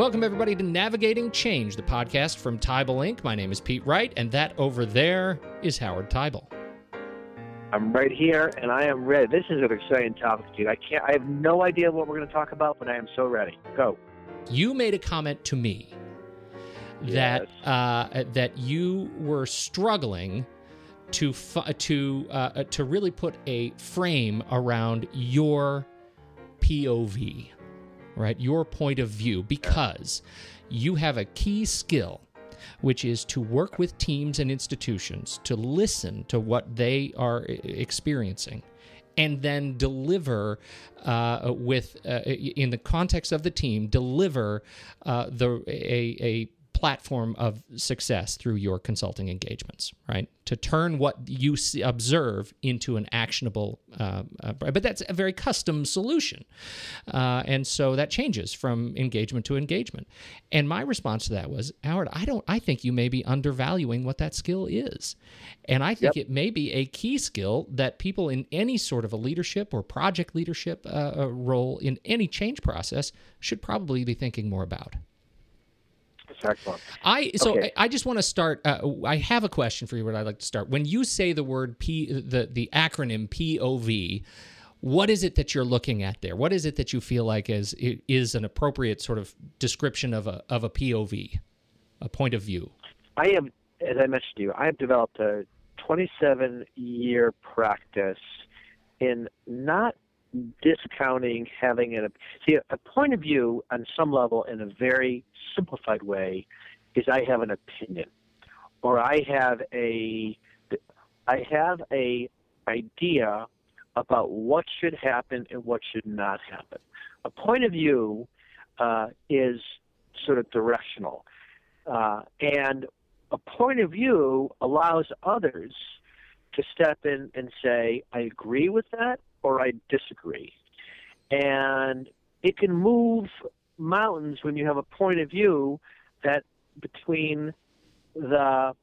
Welcome, everybody, to Navigating Change, the podcast from Teibel Inc. My name is Pete Wright, and that over there is Howard Teibel. I'm right here, and I am ready. This is an exciting topic, dude. I can't. I have no idea what we're going to talk about, but I am so ready. Go. You made a comment to me that Yes. uh, that you were struggling to fu- to uh, to really put a frame around your POV, right? Your point of view, because you have a key skill, which is to work with teams and institutions to listen to what they are experiencing. And then deliver uh, with, uh, in the context of the team, deliver uh, the a, a platform of success through your consulting engagements, right? To turn what you see, observe into an actionable, uh, uh, but that's a very custom solution. Uh, and so that changes from engagement to engagement. And my response to that was, Howard, I don't, I think you may be undervaluing what that skill is. And I think it may be a key skill that people in any sort of a leadership or project leadership uh, uh, role in any change process should probably be thinking more about. Excellent. I so Okay. I I just want to start. Uh, I have a question for you. What I'd like to start when you say the word P, the the acronym POV. What is it that you're looking at there? What is it that you feel like is is an appropriate sort of description of a of a POV, a point of view? I have, as I mentioned to you, I have developed a 27 year practice in not discounting having an see a point of view on some level in a very simplified way is I have an opinion or I have a I have a idea about what should happen and what should not happen. A point of view uh, is sort of directional, uh, and a point of view allows others to step in and say, I agree with that or I disagree. And it can move mountains when you have a point of view that between the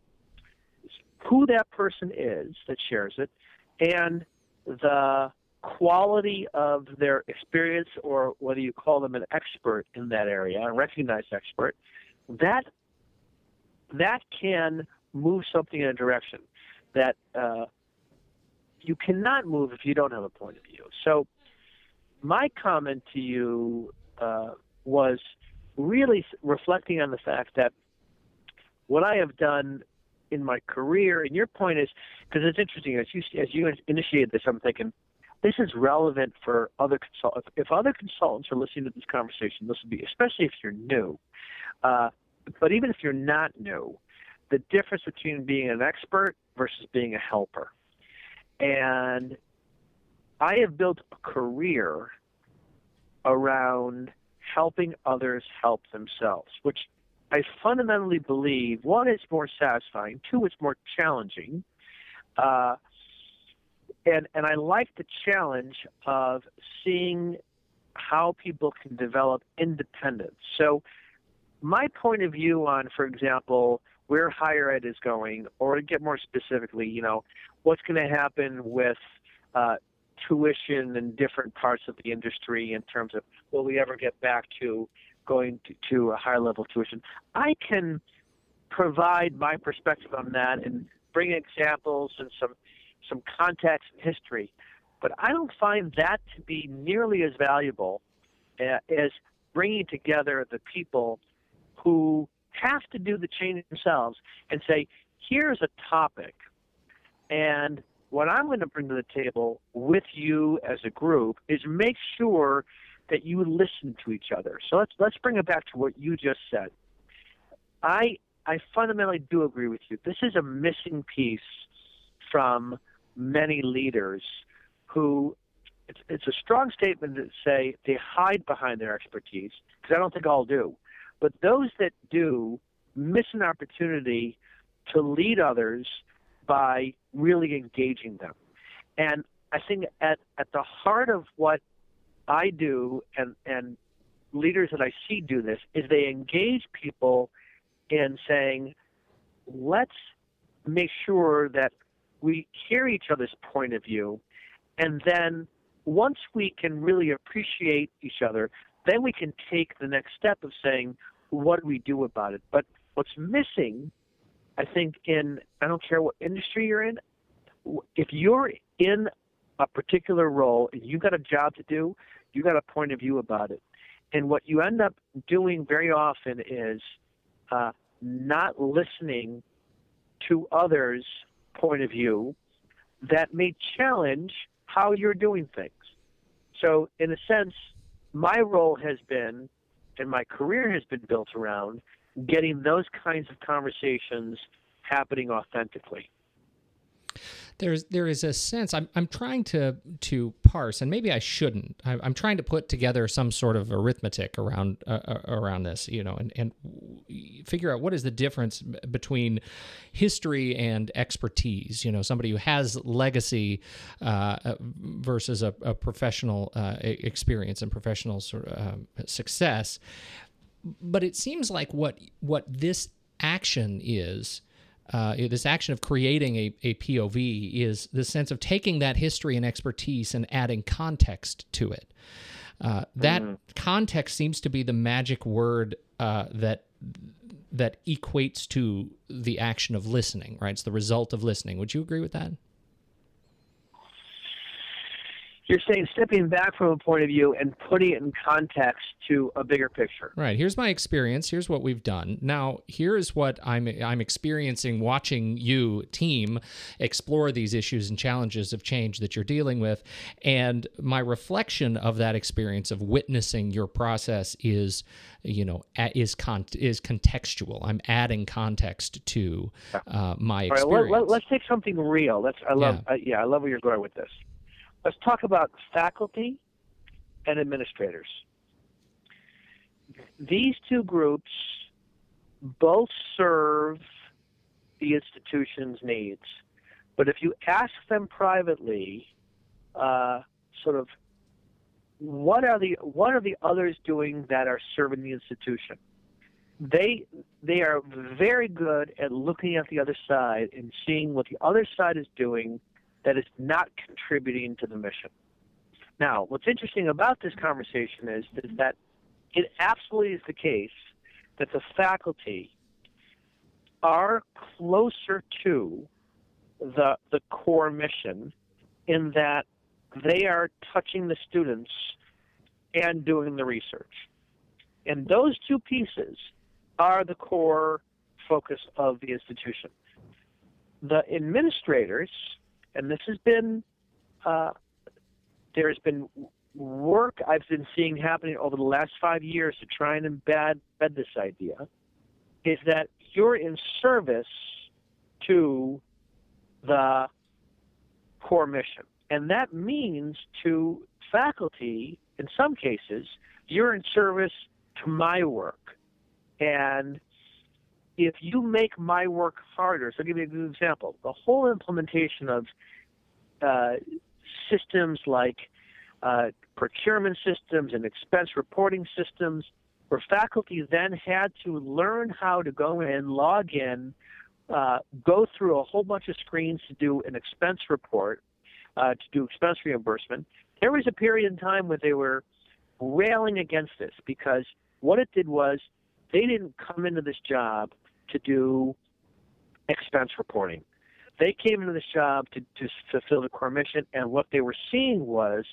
who that person is that shares it and the quality of their experience or whether you call them an expert in that area, a recognized expert, that that can move something in a direction that uh, you cannot move if you don't have a point of view. So, my comment to you uh, was really reflecting on the fact that what I have done in my career, and your point is because it's interesting as you as you initiated this, I'm thinking this is relevant for other consultants. If other consultants are listening to this conversation, this would be especially if you're new. Uh, but even if you're not new, the difference between being an expert versus being a helper. And I have built a career around helping others help themselves, which I fundamentally believe one is more satisfying, two it's more challenging, uh, and and I like the challenge of seeing how people can develop independence. So my point of view on, for example, where higher ed is going, or to get more specifically, you know, what's going to happen with uh, tuition in different parts of the industry in terms of will we ever get back to going to, to a higher level tuition? I can provide my perspective on that and bring examples and some some context and history, but I don't find that to be nearly as valuable uh, as bringing together the people who have to do the change themselves and say, here's a topic, and what I'm going to bring to the table with you as a group is make sure that you listen to each other. So let's let's bring it back to what you just said. I I fundamentally do agree with you. This is a missing piece from many leaders who it's, it's a strong statement to say they hide behind their expertise because I don't think all do. But those that do miss an opportunity to lead others by really engaging them. And I think at, at the heart of what I do and, and leaders that I see do this is they engage people in saying, let's make sure that we hear each other's point of view. And then once we can really appreciate each other, then we can take the next step of saying, what do we do about it? But what's missing, I think, in I don't care what industry you're in, if you're in a particular role and you've got a job to do, you've got a point of view about it. And what you end up doing very often is uh, not listening to others' point of view that may challenge how you're doing things. So, in a sense, my role has been, and my career has been built around getting those kinds of conversations happening authentically there's there is a sense I'm I'm trying to to parse, and maybe I shouldn't. I, am trying to put together some sort of arithmetic around uh, uh, around this, you know, and and figure out what is the difference between history and expertise. You know, somebody who has legacy uh, uh versus a, a professional uh, experience and professional sort of um, success. But it seems like what what this action is uh, this action of creating a, a POV is the sense of taking that history and expertise and adding context to it. Uh, that mm-hmm. context seems to be the magic word uh, that that equates to the action of listening. Right, it's the result of listening. Would you agree with that? You're saying stepping back from a point of view and putting it in context to a bigger picture. Right. Here's my experience. Here's what we've done. Now, here's what I'm I'm experiencing watching you team explore these issues and challenges of change that you're dealing with, and my reflection of that experience of witnessing your process is you know is con- is contextual. I'm adding context to uh, my experience. All right, let, us take something real. Let's. I love. Yeah. Uh, yeah, I love where you're going with this. Let's talk about faculty and administrators. These two groups both serve the institution's needs. But if you ask them privately, uh, sort of, what are the what are the others doing that are serving the institution? They they are very good at looking at the other side and seeing what the other side is doing that is not contributing to the mission. Now, what's interesting about this conversation is, is that it absolutely is the case that the faculty are closer to the the core mission in that they are touching the students and doing the research. And those two pieces are the core focus of the institution. The administrators and this has been uh, there has been work I've been seeing happening over the last five years to try and embed, embed this idea is that you're in service to the core mission. And that means to faculty, in some cases, you're in service to my work. And if you make my work harder, so I'll give you a good example. The whole implementation of uh, systems like uh, procurement systems and expense reporting systems, where faculty then had to learn how to go in, log in, uh, go through a whole bunch of screens to do an expense report, uh, to do expense reimbursement. There was a period in time where they were railing against this because what it did was they didn't come into this job to do expense reporting. They came into this job to, to fulfill the core mission, and what they were seeing was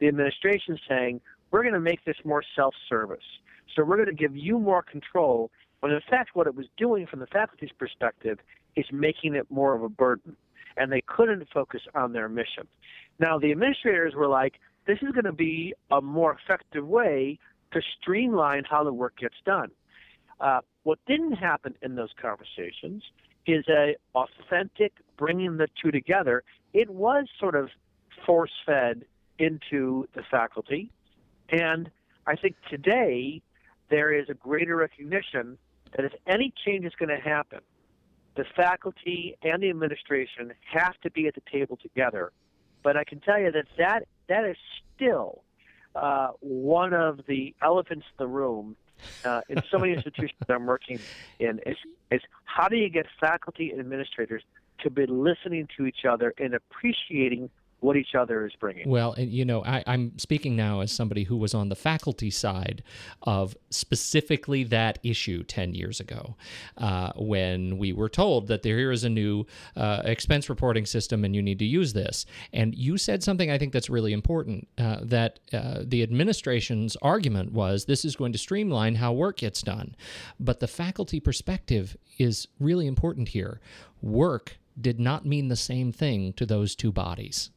the administration saying, we're going to make this more self service. So we're going to give you more control. When in fact, what it was doing from the faculty's perspective is making it more of a burden. And they couldn't focus on their mission. Now, the administrators were like, this is going to be a more effective way to streamline how the work gets done. Uh, what didn't happen in those conversations is a authentic bringing the two together. It was sort of force fed into the faculty, and I think today there is a greater recognition that if any change is going to happen, the faculty and the administration have to be at the table together. But I can tell you that that, that is still uh, one of the elephants in the room uh, in so many institutions I'm working in is, is how do you get faculty and administrators to be listening to each other and appreciating what each other is bringing. Well, and you know, I, am speaking now as somebody who was on the faculty side of specifically that issue 10 years ago uh, when we were told that there is a new uh, expense reporting system and you need to use this. And you said something I think that's really important uh, that uh, the administration's argument was this is going to streamline how work gets done. But the faculty perspective is really important here. Work did not mean the same thing to those two bodies.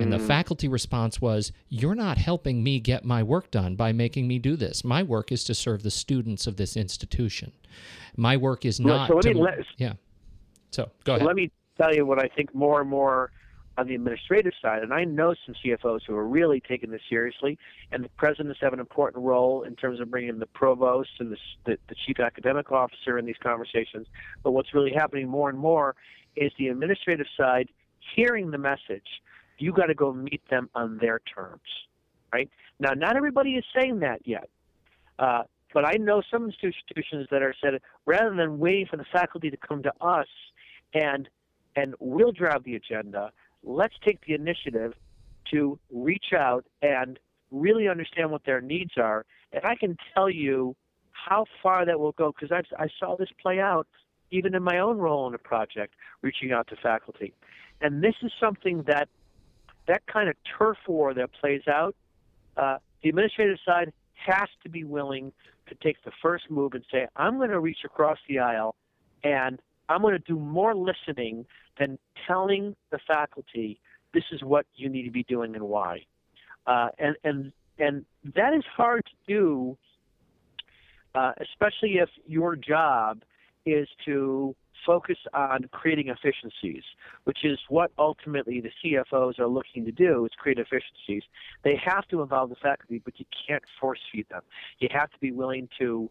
And the mm. faculty response was, You're not helping me get my work done by making me do this. My work is to serve the students of this institution. My work is not. so let to, let, yeah. So go ahead. Let me tell you what I think more and more on the administrative side, and I know some CFOs who are really taking this seriously, and the presidents have an important role in terms of bringing the provost and the, the, the chief academic officer in these conversations. But what's really happening more and more is the administrative side hearing the message you got to go meet them on their terms, right? Now, not everybody is saying that yet, uh, but I know some institutions that are said rather than waiting for the faculty to come to us and and we'll drive the agenda. Let's take the initiative to reach out and really understand what their needs are. And I can tell you how far that will go because I saw this play out even in my own role in a project, reaching out to faculty. And this is something that that kind of turf war that plays out, uh, the administrative side has to be willing to take the first move and say, I'm going to reach across the aisle and I'm going to do more listening than telling the faculty this is what you need to be doing and why. Uh, and, and, and that is hard to do, uh, especially if your job is to focus on creating efficiencies, which is what ultimately the CFOs are looking to do is create efficiencies. They have to involve the faculty, but you can't force feed them. You have to be willing to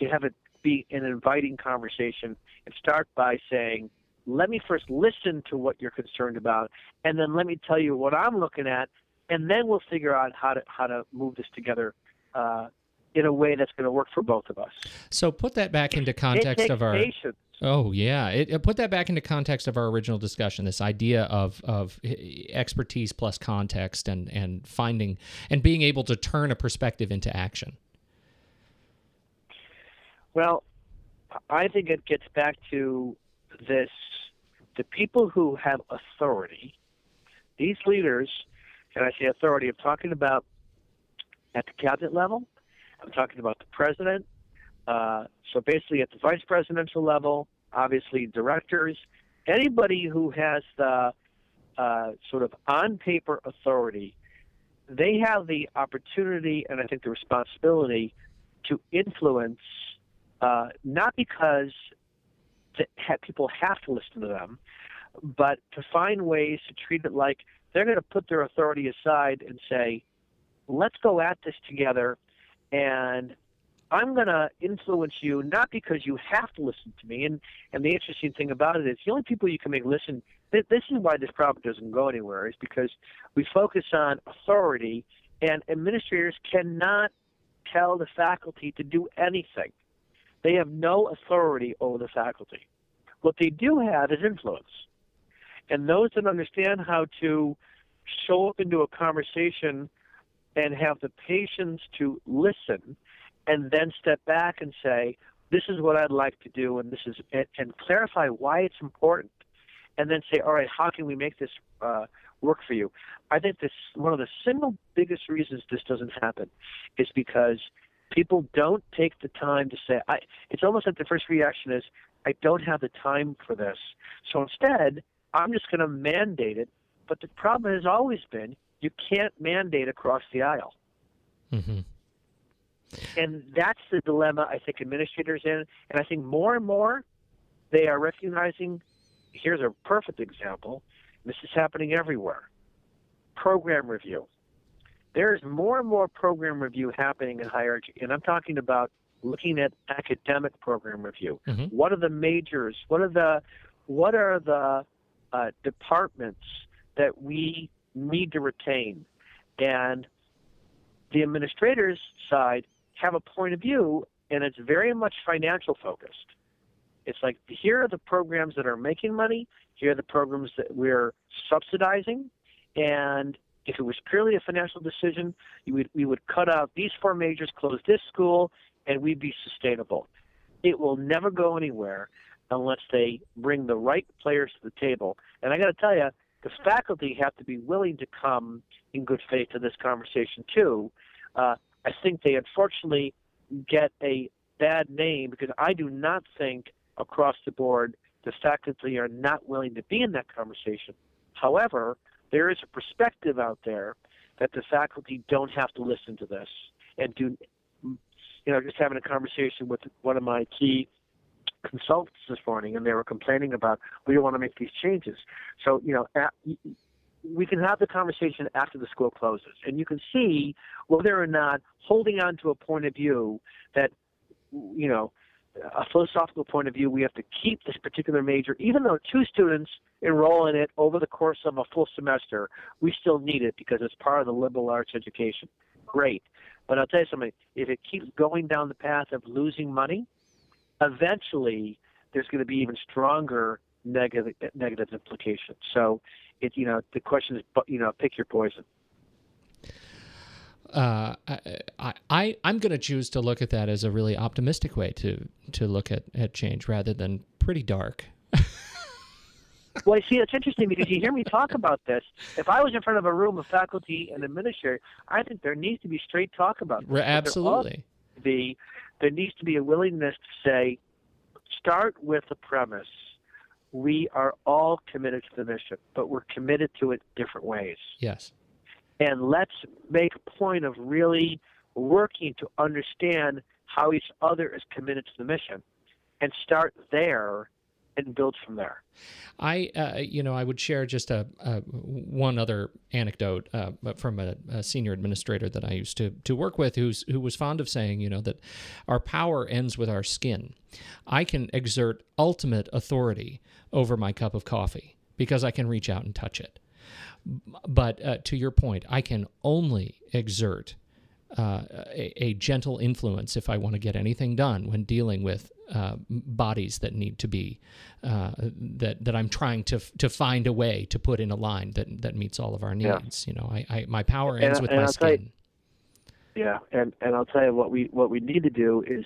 to have it be an inviting conversation and start by saying, let me first listen to what you're concerned about, and then let me tell you what I'm looking at, and then we'll figure out how to how to move this together uh, in a way that's going to work for both of us. So put that back into context of our. Patience. Oh yeah, it, it, put that back into context of our original discussion. This idea of of eh, expertise plus context and and finding and being able to turn a perspective into action. Well, I think it gets back to this: the people who have authority, these leaders, and I say authority, I'm talking about at the cabinet level. I'm talking about the president, uh, so basically, at the vice presidential level, obviously directors, anybody who has the uh, sort of on paper authority, they have the opportunity and I think the responsibility to influence, uh, not because people have to listen to them, but to find ways to treat it like they're going to put their authority aside and say, let's go at this together and I'm going to influence you not because you have to listen to me. And and the interesting thing about it is the only people you can make listen. Th- this is why this problem doesn't go anywhere. Is because we focus on authority, and administrators cannot tell the faculty to do anything. They have no authority over the faculty. What they do have is influence. And those that understand how to show up into a conversation and have the patience to listen and then step back and say, this is what I'd like to do, and this is, and, and clarify why it's important, and then say, all right, how can we make this uh, work for you? I think this one of the single biggest reasons this doesn't happen is because people don't take the time to say. I, it's almost like the first reaction is, I don't have the time for this. So instead, I'm just going to mandate it. But the problem has always been you can't mandate across the aisle. Mm-hmm. And that's the dilemma I think administrators in. And I think more and more they are recognizing here's a perfect example. This is happening everywhere. Program review. There's more and more program review happening in higher education. And I'm talking about looking at academic program review. Mm-hmm. What are the majors? What are the what are the uh, departments that we need to retain? And the administrators side have a point of view, and it's very much financial focused. It's like here are the programs that are making money, here are the programs that we're subsidizing, And if it was purely a financial decision, would, we would cut out these four majors, close this school, and we'd be sustainable. It will never go anywhere unless they bring the right players to the table. And I got to tell you, the faculty have to be willing to come in good faith to this conversation too. Uh, I think they unfortunately get a bad name because I do not think across the board the faculty are not willing to be in that conversation. However, there is a perspective out there that the faculty don't have to listen to this and do you know just having a conversation with one of my key consultants this morning and they were complaining about we don't want to make these changes so you know we can have the conversation after the school closes and you can see whether or not holding on to a point of view that you know a philosophical point of view, we have to keep this particular major, even though two students enroll in it over the course of a full semester, we still need it because it's part of the liberal arts education. Great. But I'll tell you something, if it keeps going down the path of losing money, eventually there's going to be even stronger negative negative implications. So, it you know the question is you know pick your poison. Uh, I, I I'm going to choose to look at that as a really optimistic way to to look at, at change rather than pretty dark. well, I see, it's interesting because you hear me talk about this. If I was in front of a room of faculty and administrators, I think there needs to be straight talk about this. Absolutely. The there needs to be a willingness to say, start with the premise. We are all committed to the mission, but we're committed to it different ways. Yes and let's make a point of really working to understand how each other is committed to the mission and start there and build from there. I, uh, you know, I would share just a, a one other anecdote uh, from a, a, senior administrator that I used to to work with, who's who was fond of saying, you know, that our power ends with our skin. I can exert ultimate authority over my cup of coffee because I can reach out and touch it. But uh, to your point, I can only exert uh, a, a, gentle influence if I want to get anything done when dealing with uh, bodies that need to be uh, that that I'm trying to to find a way to put in a line that that meets all of our needs. Yeah. You know, I, I, my power ends and, with and my I'll skin. You, yeah, and and I'll tell you what we what we need to do is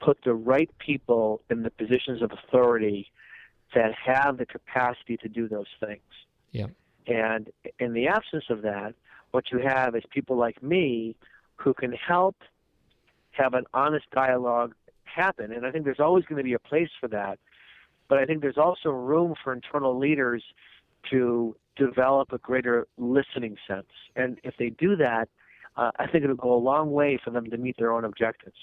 put the right people in the positions of authority that have the capacity to do those things. Yeah. And in the absence of that, what you have is people like me who can help have an honest dialogue happen. And I think there's always going to be a place for that. But I think there's also room for internal leaders to develop a greater listening sense. And if they do that, uh, I think it'll go a long way for them to meet their own objectives.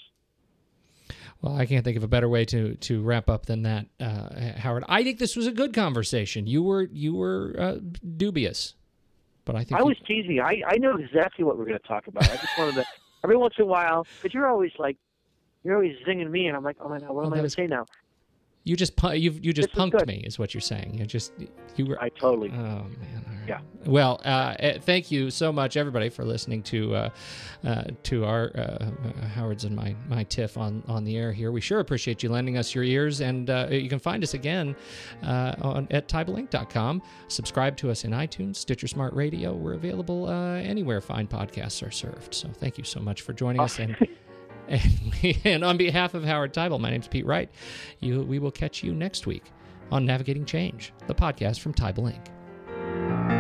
Well, I can't think of a better way to to wrap up than that, uh, Howard. I think this was a good conversation. You were you were uh, dubious, but I think I was teasing. I I know exactly what we're going to talk about. I just wanted to every once in a while, because you're always like you're always zinging me, and I'm like, oh my god, what am I going to say now? You just you you just punked me, is what you're saying. You just you were. I totally. Oh man. Yeah. Well, uh, eh, thank you so much, everybody, for listening to uh, uh, to our uh, Howard's and my my tiff on on the air here. We sure appreciate you lending us your ears, and uh, you can find us again uh, on at TeibelInc.com. Subscribe to us in iTunes, Stitcher Smart Radio. We're available anywhere fine podcasts are served. So thank you so much for joining us and. And, on behalf of Howard Teibel, my name is Pete Wright. You, we will catch you next week on Navigating Change, the podcast from Teibel Inc.